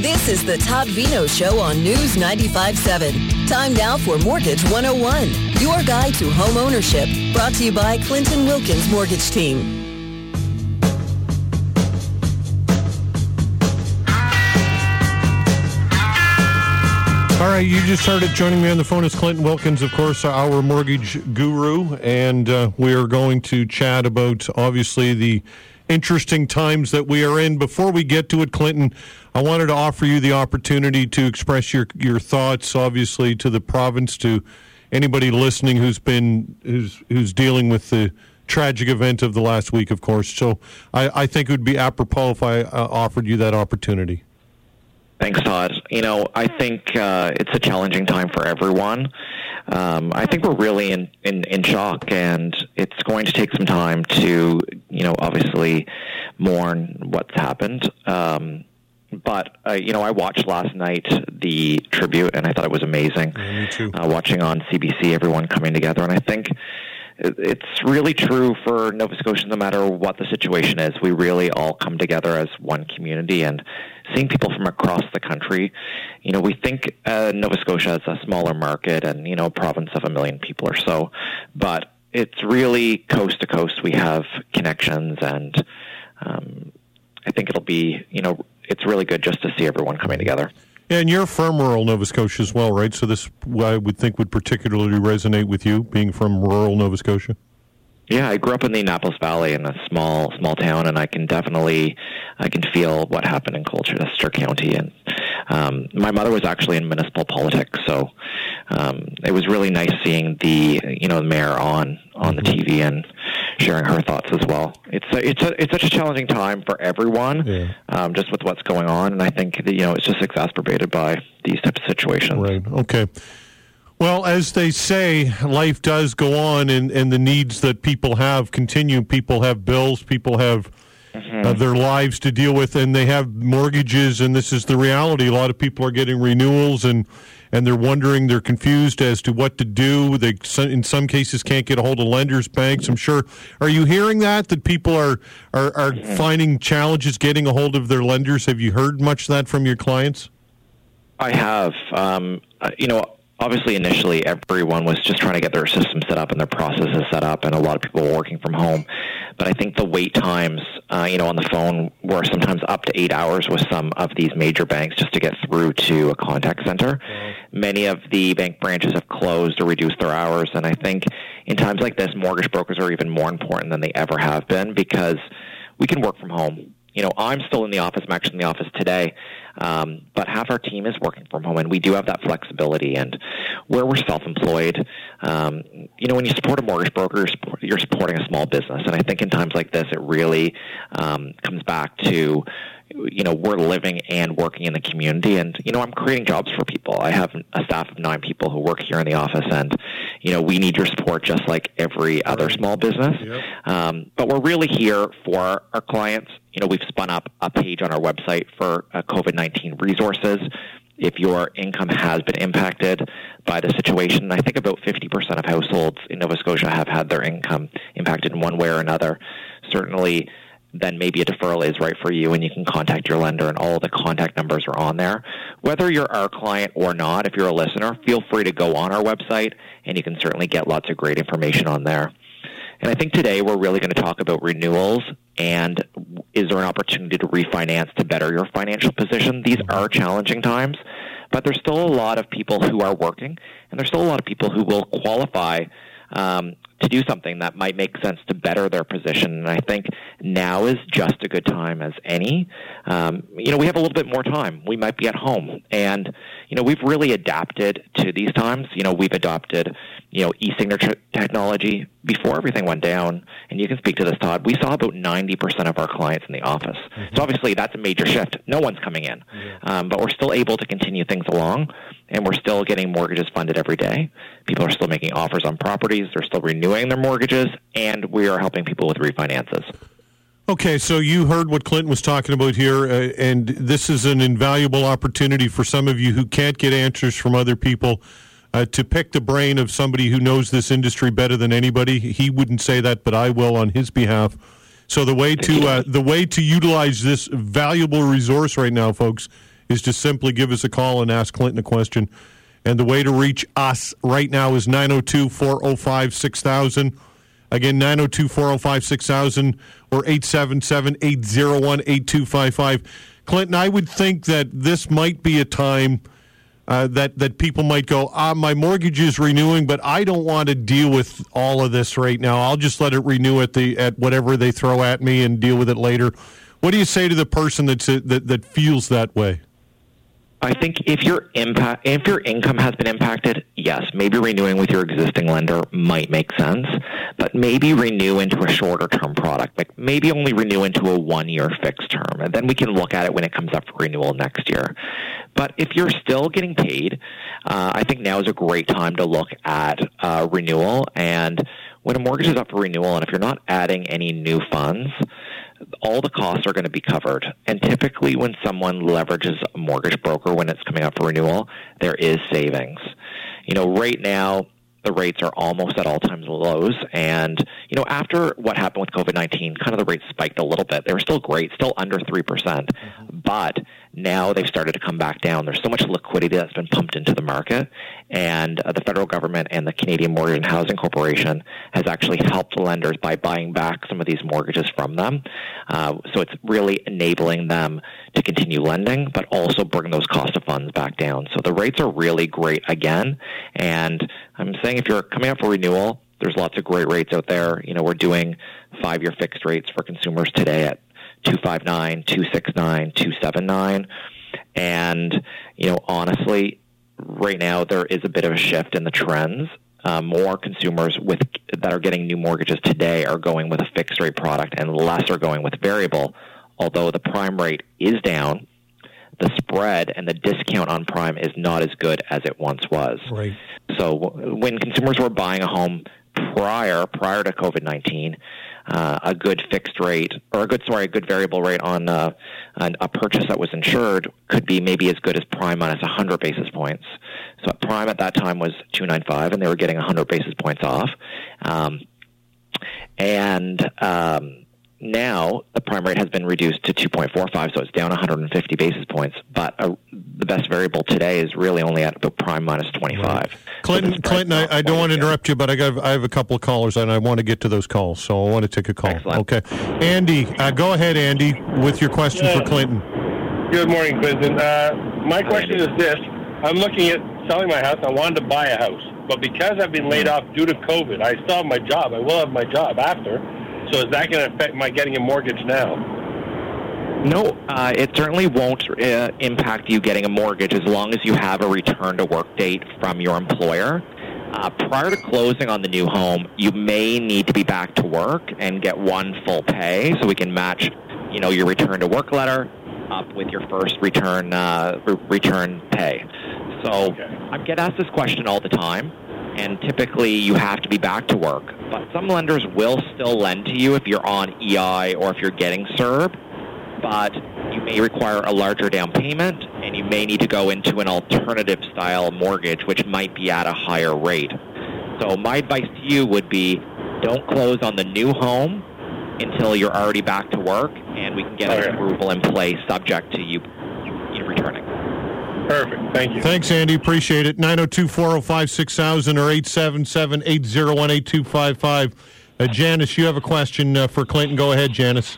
This is the Todd Veinotte Show on News 95.7. Time now for Mortgage 101, your guide to home ownership. Brought to you by Clinton Wilkins Mortgage Team. All right, you just heard it. Joining me on the phone is Clinton Wilkins, of course, our mortgage guru, and uh, we are going to chat about obviously the interesting times that we are in. Before we get to it, Clinton, I wanted to offer you the opportunity to express your your thoughts, obviously, to the province, to anybody listening who's been who's who's dealing with the tragic event of the last week, of course. So I, I think it would be apropos if I uh, offered you that opportunity. Thanks, Todd. You know, I think uh, it's a challenging time for everyone. Um, I think we're really in, in, in shock, and it's going to take some time to, you know, obviously mourn what's happened. Um, but uh, you know, I watched last night the tribute, and I thought it was amazing. Yeah, me too. Uh, watching on CBC, everyone coming together, and I think it's really true for Nova Scotia. No matter what the situation is, we really all come together as one community, and seeing people from across the country. You know, we think uh, Nova Scotia is a smaller market and you know, a province of a million people or so, but it's really coast to coast. We have connections, and um, I think it'll be you know, it's really good just to see everyone coming together. And you're from rural Nova Scotia as well, right? So this, I would think, would particularly resonate with you, being from rural Nova Scotia. Yeah, I grew up in the Annapolis Valley in a small small town, and I can definitely I can feel what happened in Colchester County. And um, my mother was actually in municipal politics, so um, it was really nice seeing the you know the mayor on on the TV and sharing her thoughts as well. It's a, it's a, it's such a challenging time for everyone, Yeah. um, just with what's going on, and I think that, you know it's just exacerbated by these types of situations. Right. Okay. Well, as they say, life does go on, and, and the needs that people have continue. People have bills, people have uh, their lives to deal with, and they have mortgages, and this is the reality. A lot of people are getting renewals, and and they're wondering, they're confused as to what to do. They, in some cases, can't get a hold of lenders, banks. I'm sure. Are you hearing that that people are are, are finding challenges getting a hold of their lenders? Have you heard much of that from your clients? I have. Um, uh, you know, obviously, initially, everyone was just trying to get their system set up and their processes set up, and a lot of people were working from home. But I think the wait times, uh, you know, on the phone were sometimes up to eight hours with some of these major banks just to get through to a contact center. Many of the bank branches have closed or reduced their hours, and I think in times like this, mortgage brokers are even more important than they ever have been because we can work from home you know, I'm still in the office. I'm actually in the office today, um, but half our team is working from home, and we do have that flexibility. And where we're self-employed, um, you know, when you support a mortgage broker, you're, supporting a small business. And I think in times like this, it really um, comes back to you know we're living and working in the community. And you know i'm creating jobs for people. I have a staff of nine people who work here in the office. And you know we need your support just like every other small business. Yep. um, but we're really here for our clients. You know we've spun up a page on our website for uh, covid-19 resources. If your income has been impacted by the situation, I think about 50% of households in Nova Scotia have had their income impacted in one way or another. Certainly, then maybe a deferral is right for you and you can contact your lender and all the contact numbers are on there. Whether you're our client or not, if you're a listener, feel free to go on our website and you can certainly get lots of great information on there. And I think today we're really going to talk about renewals and is there an opportunity to refinance to better your financial position? These are challenging times, but there's still a lot of people who are working and there's still a lot of people who will qualify um, to do something that might make sense to better their position. And I think now is just a good time as any. Um, you know, we have a little bit more time. We might be at home, and you know, we've really adapted to these times. You know, we've adopted you know e-signature technology before everything went down. And you can speak to this, Todd. We saw about ninety percent of our clients in the office. So obviously, that's a major shift. No one's coming in, um, but we're still able to continue things along and we're still getting mortgages funded every day. People are still making offers on properties, they're still renewing their mortgages, and we are helping people with refinances. Okay, so you heard what Clinton was talking about here, uh, and this is an invaluable opportunity for some of you who can't get answers from other people uh, to pick the brain of somebody who knows this industry better than anybody. He wouldn't say that, but I will on his behalf. So the way to uh, the way to utilize this valuable resource right now, folks, is to simply give us a call and ask Clinton a question. And the way to reach us right now is 902 405 6000. Again, 902 405 6000 or 877 801 8255. Clinton, I would think that this might be a time uh, that that people might go, ah, my mortgage is renewing, but I don't want to deal with all of this right now. I'll just let it renew at the at whatever they throw at me and deal with it later. What do you say to the person that's that that feels that way? I think if your impact, if your income has been impacted, yes, maybe renewing with your existing lender might make sense, but maybe renew into a shorter term product, like maybe only renew into a one year fixed term, and then we can look at it when it comes up for renewal next year. But if you're still getting paid, uh, I think now is a great time to look at uh, renewal. And when a mortgage is up for renewal, and if you're not adding any new funds, all the costs are going to be covered. And typically, when someone leverages a mortgage broker when it's coming up for renewal, there is savings. You know, right now, the rates are almost at all time lows. And, you know, after what happened with COVID 19, kind of the rates spiked a little bit. They were still great, still under 3%. percent mm-hmm. But now they've started to come back down. There's so much liquidity that's been pumped into the market. And uh, the federal government and the Canadian Mortgage and Housing Corporation has actually helped lenders by buying back some of these mortgages from them. Uh, so it's really enabling them to continue lending, but also bring those cost of funds back down. So the rates are really great again. And I'm saying if you're coming up for renewal, there's lots of great rates out there. You know, we're doing five year fixed rates for consumers today at 259, 269, 279. And, you know, honestly, right now there is a bit of a shift in the trends. Uh, more consumers with that are getting new mortgages today are going with a fixed rate product, and less are going with variable. Although the prime rate is down, the spread and the discount on prime is not as good as it once was. Right. So when consumers were buying a home prior prior to COVID nineteen, uh, a good fixed rate or a good sorry a good variable rate on uh, a purchase that was insured could be maybe as good as prime minus 100 basis points. So prime at that time was 295, and they were getting 100 basis points off. Um, and um, now the prime rate has been reduced to 2.45, so it's down 150 basis points. But uh, the best variable today is really only at the prime minus 25. Right. Clinton, so Clinton, I, I don't want to interrupt you, but I got I have a couple of callers and I want to get to those calls, so I want to take a call. Excellent. Okay, Andy, uh, go ahead, Andy, with your question yeah. for Clinton. Good morning, Clinton. Uh, my question is this: I'm looking at selling my house. I wanted to buy a house, but because I've been laid off due to COVID, I still have my job. I will have my job after so is that going to affect my getting a mortgage now? No, uh, it certainly won't uh, impact you getting a mortgage as long as you have a return to work date from your employer. Uh, prior to closing on the new home, you may need to be back to work and get one full pay, so we can match, you know, your return to work letter up with your first return uh, re- return pay. So okay. I get asked this question all the time and typically you have to be back to work. But some lenders will still lend to you if you're on EI or if you're getting CERB, but you may require a larger down payment and you may need to go into an alternative style mortgage which might be at a higher rate. So my advice to you would be don't close on the new home until you're already back to work and we can get an approval in place subject to you, you returning. Perfect. Thank you. Thanks, Andy. Appreciate it. 902 405 6000 or 877 801 8255. Uh, Janice, you have a question uh, for Clinton. Go ahead, Janice.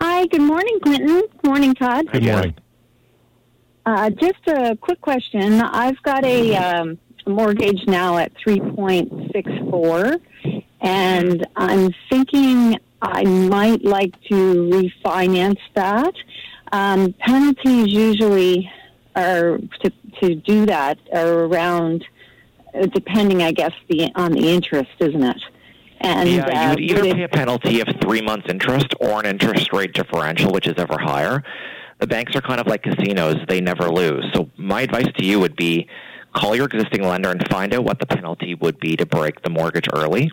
Hi, good morning, Clinton. Good morning, Todd. Good morning. Uh, just a quick question. I've got a um, mortgage now at 3.64, and I'm thinking I might like to refinance that. Um, penalties usually are to, to do that are around, uh, depending, I guess, the on the interest, isn't it? And yeah, uh, you would either pay a penalty of three months interest or an interest rate differential, which is ever higher. The banks are kind of like casinos; they never lose. So my advice to you would be call your existing lender and find out what the penalty would be to break the mortgage early.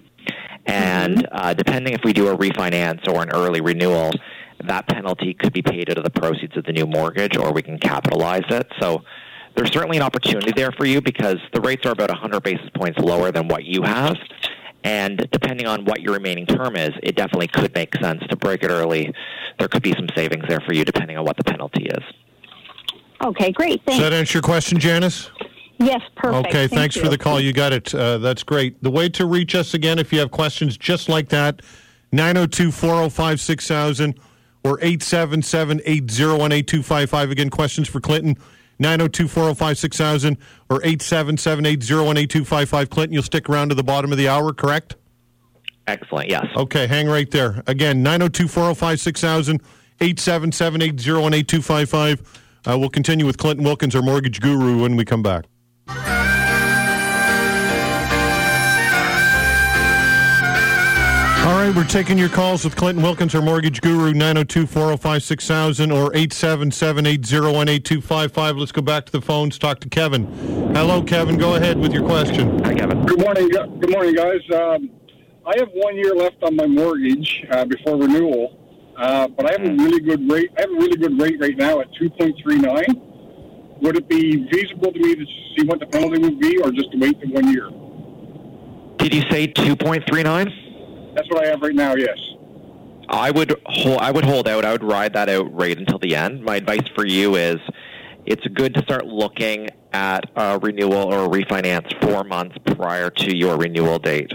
And mm-hmm. uh, depending if we do a refinance or an early renewal, that penalty could be paid out of the proceeds of the new mortgage or we can capitalize it. So there's certainly an opportunity there for you because the rates are about 100 basis points lower than what you have. And depending on what your remaining term is, it definitely could make sense to break it early. There could be some savings there for you depending on what the penalty is. Okay, great. Does that answer your question, Janice? yes, perfect. Okay, Thank thanks you. for the call. You got it. Uh, that's great. The way to reach us again, if you have questions just like that, 902 405 6000 or 877 801 8255. Again, questions for Clinton, 902 405 6000 or 877 801 8255. Clinton, you'll stick around to the bottom of the hour, correct? Excellent. Yes. Okay, hang right there. Again, 902 405 6000, 877 801 8255. Uh, We'll continue with Clinton Wilkins, our mortgage guru, when we come back. Right, we're taking your calls with Clinton Wilkins, our mortgage guru, 902 405 6000 or 877 801 8255. Let's go back to the phones, talk to Kevin. Hello, Kevin. Go ahead with your question. Hi, Kevin. Good morning. Good morning, guys. Um, I have one year left on my mortgage uh, before renewal, uh, but I have a really good rate. I have a really good rate right now at two point three nine. Would it be feasible to me to see what the penalty would be, or just to wait the one year? Did you say 2.39? That's what I have right now. Yes. I would hold, I would hold out. I would ride that out right until the end. My advice for you is it's good to start looking at a renewal or a refinance four months prior to your renewal date.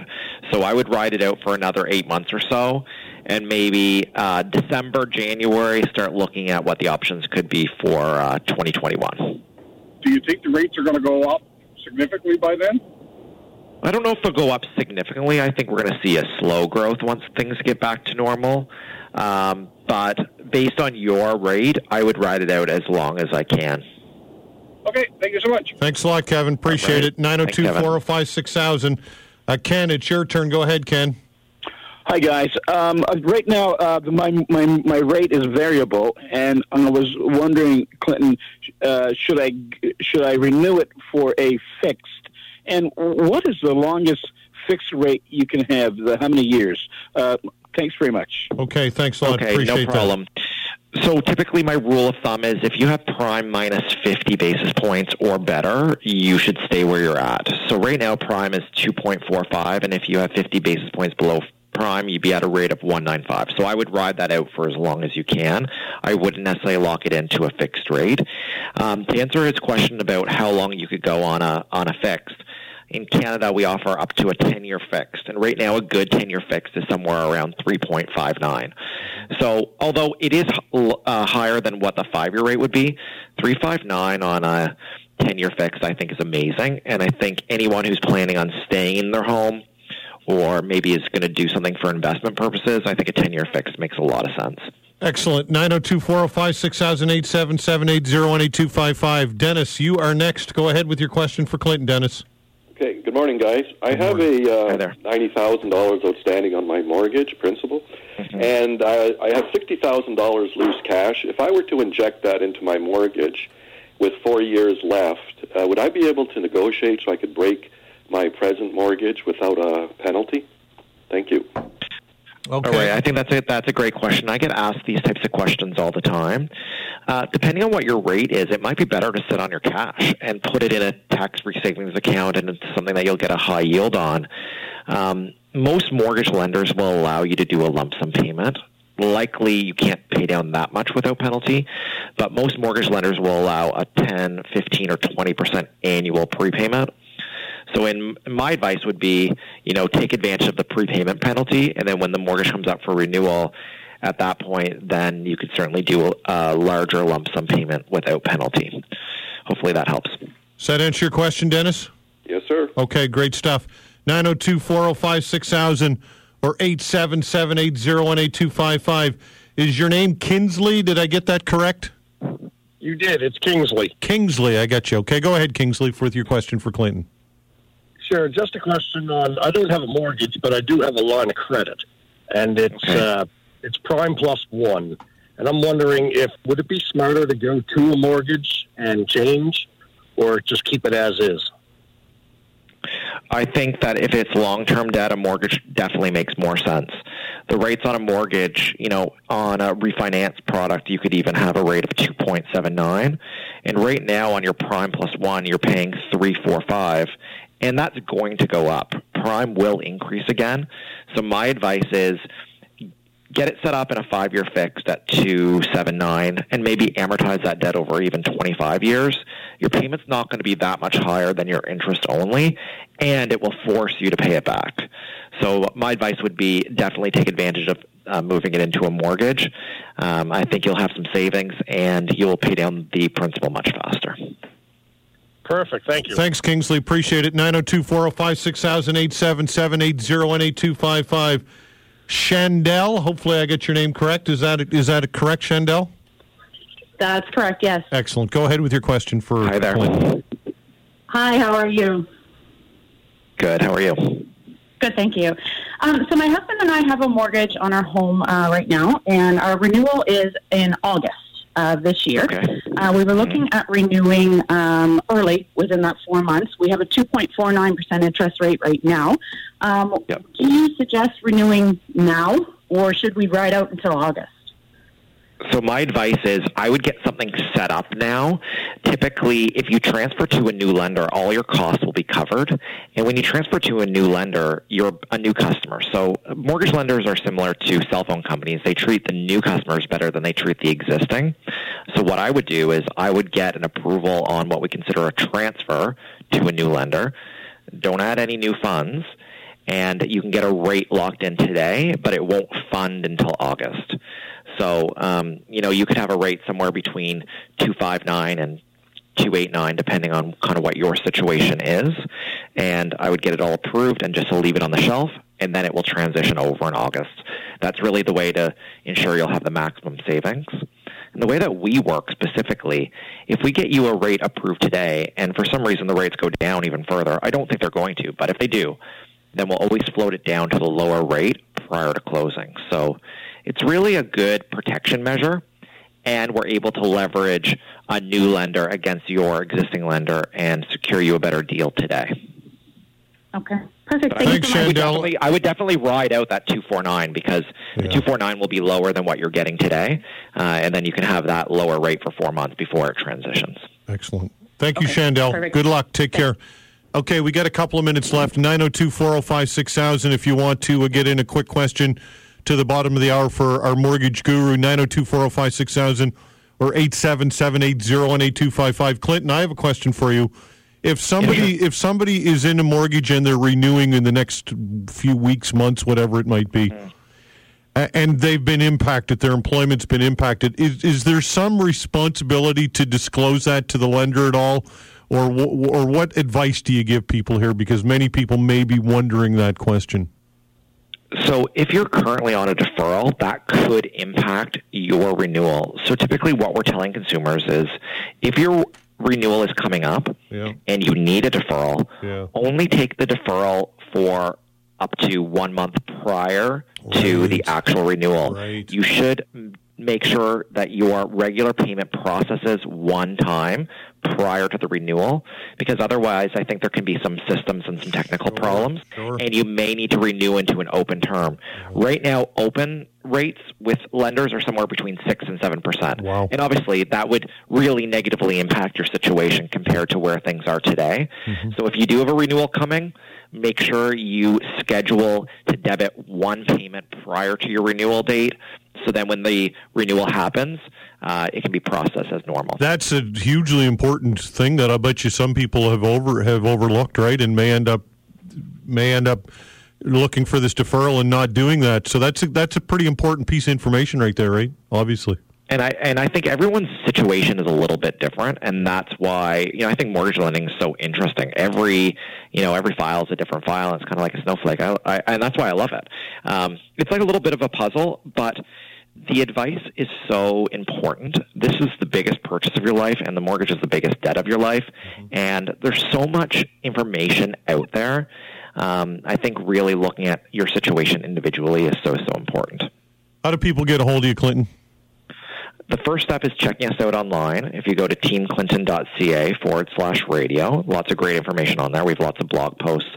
So I would ride it out for another eight months or so, and maybe uh, December, January, start looking at what the options could be for uh, 2021. Do you think the rates are going to go up significantly by then? I don't know if they'll go up significantly. I think we're going to see a slow growth once things get back to normal. Um, but based on your rate, I would ride it out as long as I can. Okay. Thank you so much. Thanks a lot, Kevin. Appreciate All right. it. 902 405 6000. Uh, Ken, it's your turn. Go ahead, Ken. Hi guys. Um, uh, right now, uh, my my my rate is variable, and I was wondering, Clinton, uh, should I should I renew it for a fixed? And what is the longest fixed rate you can have? The, how many years? Uh, thanks very much. Okay, thanks a lot. Okay, Appreciate no problem. So typically, my rule of thumb is if you have prime minus 50 basis points or better, you should stay where you're at. So right now, prime is 2.45, and if you have 50 basis points below prime, you'd be at a rate of 195. So I would ride that out for as long as you can. I wouldn't necessarily lock it into a fixed rate. Um, to answer his question about how long you could go on a on a fixed. In Canada, we offer up to a 10 year fixed. And right now, a good 10 year fixed is somewhere around 3.59. So, although it is uh, higher than what the five year rate would be, 359 on a 10 year fixed, I think, is amazing. And I think anyone who's planning on staying in their home or maybe is going to do something for investment purposes, I think a 10 year fixed makes a lot of sense. Excellent. 902 405 6000 877 Dennis, you are next. Go ahead with your question for Clinton, Dennis. Okay, good morning, guys. I have a uh, ninety thousand dollars outstanding on my mortgage principal, and I, I have sixty thousand dollars loose cash. If I were to inject that into my mortgage with four years left, uh, would I be able to negotiate so I could break my present mortgage without a penalty? Thank you. Okay. All right, I think that's a, that's a great question. I get asked these types of questions all the time. Uh, depending on what your rate is, it might be better to sit on your cash and put it in a tax-free savings account and it's something that you'll get a high yield on. Um, most mortgage lenders will allow you to do a lump sum payment. Likely, you can't pay down that much without penalty, but most mortgage lenders will allow a 10, 15, or 20 percent annual prepayment. So, in my advice would be, you know, take advantage of the prepayment penalty, and then when the mortgage comes up for renewal, at that point, then you could certainly do a larger lump sum payment without penalty. Hopefully, that helps. Does that answer your question, Dennis? Yes, sir. Okay, great stuff. 902 405 6000 or 877 801 8255. Is your name Kinsley? Did I get that correct? You did. It's Kingsley. Kingsley, I got you. Okay, go ahead, Kingsley, with your question for Clinton. Sure. Just a question on. I don't have a mortgage, but I do have a line of credit, and it's Okay. uh, it's prime plus one. And I'm wondering if would it be smarter to go to a mortgage and change, or just keep it as is. I think that if it's long-term debt, a mortgage definitely makes more sense. The rates on a mortgage, you know, on a refinance product, you could even have a rate of 2.79. And right now on your prime plus one, you're paying 345. And that's going to go up. Prime will increase again. So my advice is get it set up in a five year fixed at 279 and maybe amortize that debt over even 25 years, your payment's not going to be that much higher than your interest only, and it will force you to pay it back. So my advice would be definitely take advantage of uh, moving it into a mortgage. Um, I think you'll have some savings and you'll pay down the principal much faster. Perfect. Thank you. Thanks, Kingsley. Appreciate it. 902 405 6000 877 8018 Shandell, hopefully I get your name correct. Is that is that a correct, Shandell? That's correct, yes. Excellent. Go ahead with your question for Hi there. Clint. Hi, how are you? Good. How are you? Good, thank you. Um, so my husband and I have a mortgage on our home uh, right now, and our renewal is in August uh, this year. Okay. Uh, we were looking at renewing um, early within that four months. We have a 2.49% interest rate right now. Um, Yep. Do you suggest renewing now, or should we ride out until August? So my advice is I would get something set up now. Typically, if you transfer to a new lender, all your costs will be covered. And when you transfer to a new lender, you're a new customer. So mortgage lenders are similar to cell phone companies. They treat the new customers better than they treat the existing. So what I would do is I would get an approval on what we consider a transfer to a new lender. Don't add any new funds and you can get a rate locked in today, but it won't fund until August. So, um, you know, you could have a rate somewhere between 259 and 289, depending on kind of what your situation is. And I would get it all approved and just leave it on the shelf, and then it will transition over in August. That's really the way to ensure you'll have the maximum savings. And the way that we work specifically, if we get you a rate approved today, and for some reason the rates go down even further, I don't think they're going to, but if they do, then we'll always float it down to the lower rate prior to closing. So it's really a good protection measure, and we're able to leverage a new lender against your existing lender and secure you a better deal today. Okay, perfect. Thank I, you Thanks, so much. would Shandell. I would definitely ride out that 249 because the 249 will be lower than what you're getting today, uh, and then you can have that lower rate for four months before it transitions. Excellent. Thank you, Okay, Shandell. perfect. Good luck. Take care. Okay, we got a couple of minutes left. 902 405 6000 if you want to uh, get in a quick question to the bottom of the hour for our mortgage guru, 902 405 6000 or 877 8255. Clinton, I have a question for you. If somebody if somebody is in a mortgage and they're renewing in the next few weeks, months, whatever it might be, a- and they've been impacted, their employment's been impacted. Is is there some responsibility to disclose that to the lender at all, or or what advice do you give people here? Because many people may be wondering that question. So if you're currently on a deferral, that could impact your renewal. So typically what we're telling consumers is if your renewal is coming up Yeah. and you need a deferral, Yeah. only take the deferral for up to one month prior to the actual renewal. Right. You should make sure that your regular payment processes one time prior to the renewal because otherwise I think there can be some systems and some technical problems sure. and you may need to renew into an open term. Right now open rates with lenders are somewhere between 6 and 7%. Wow. And obviously that would really negatively impact your situation compared to where things are today. Mm-hmm. So if you do have a renewal coming, make sure you schedule to debit one payment prior to your renewal date so then when the renewal happens, uh, it can be processed as normal. That's a hugely important thing that I bet you some people have over have overlooked, right? And may end up may end up looking for this deferral and not doing that. So that's a, that's a pretty important piece of information right there, right? Obviously. And I and I think everyone's situation is a little bit different, and that's why you know I think mortgage lending is so interesting. Every you know every file is a different file, and it's kind of like a snowflake. I, I, and that's why I love it. Um, it's like a little bit of a puzzle, but the advice is so important. This is the biggest purchase of your life, and the mortgage is the biggest debt of your life. And there's so much information out there. Um, I think really looking at your situation individually is so so important. How do people get a hold of you, Clinton? The first step is checking us out online. If you go to teamclinton.ca forward slash radio, lots of great information on there. We have lots of blog posts.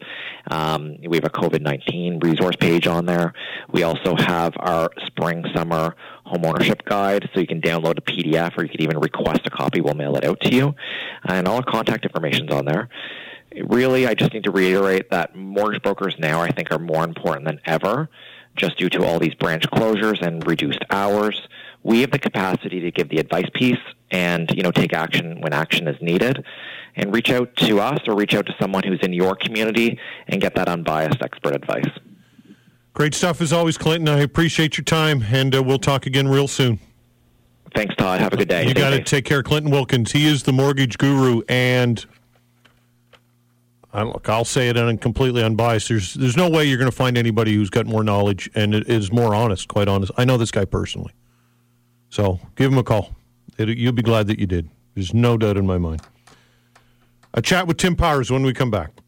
Um, we have a COVID 19 resource page on there. We also have our spring summer homeownership guide, so you can download a PDF or you can even request a copy. We'll mail it out to you. And all our contact information's on there. Really, I just need to reiterate that mortgage brokers now, I think, are more important than ever just due to all these branch closures and reduced hours. We have the capacity to give the advice piece and you know take action when action is needed and reach out to us or reach out to someone who's in your community and get that unbiased expert advice. Great stuff as always, Clinton. I appreciate your time, and uh, we'll talk again real soon. Thanks, Todd. Have a good day. You got to take care. Clinton Wilkins. He is the mortgage guru, and I look, I'll say it and completely unbiased. There's there's no way you're going to find anybody who's got more knowledge and is more honest. Quite honest. I know this guy personally, so give him a call. It, you'll be glad that you did. There's no doubt in my mind. A chat with Tim Powers when we come back.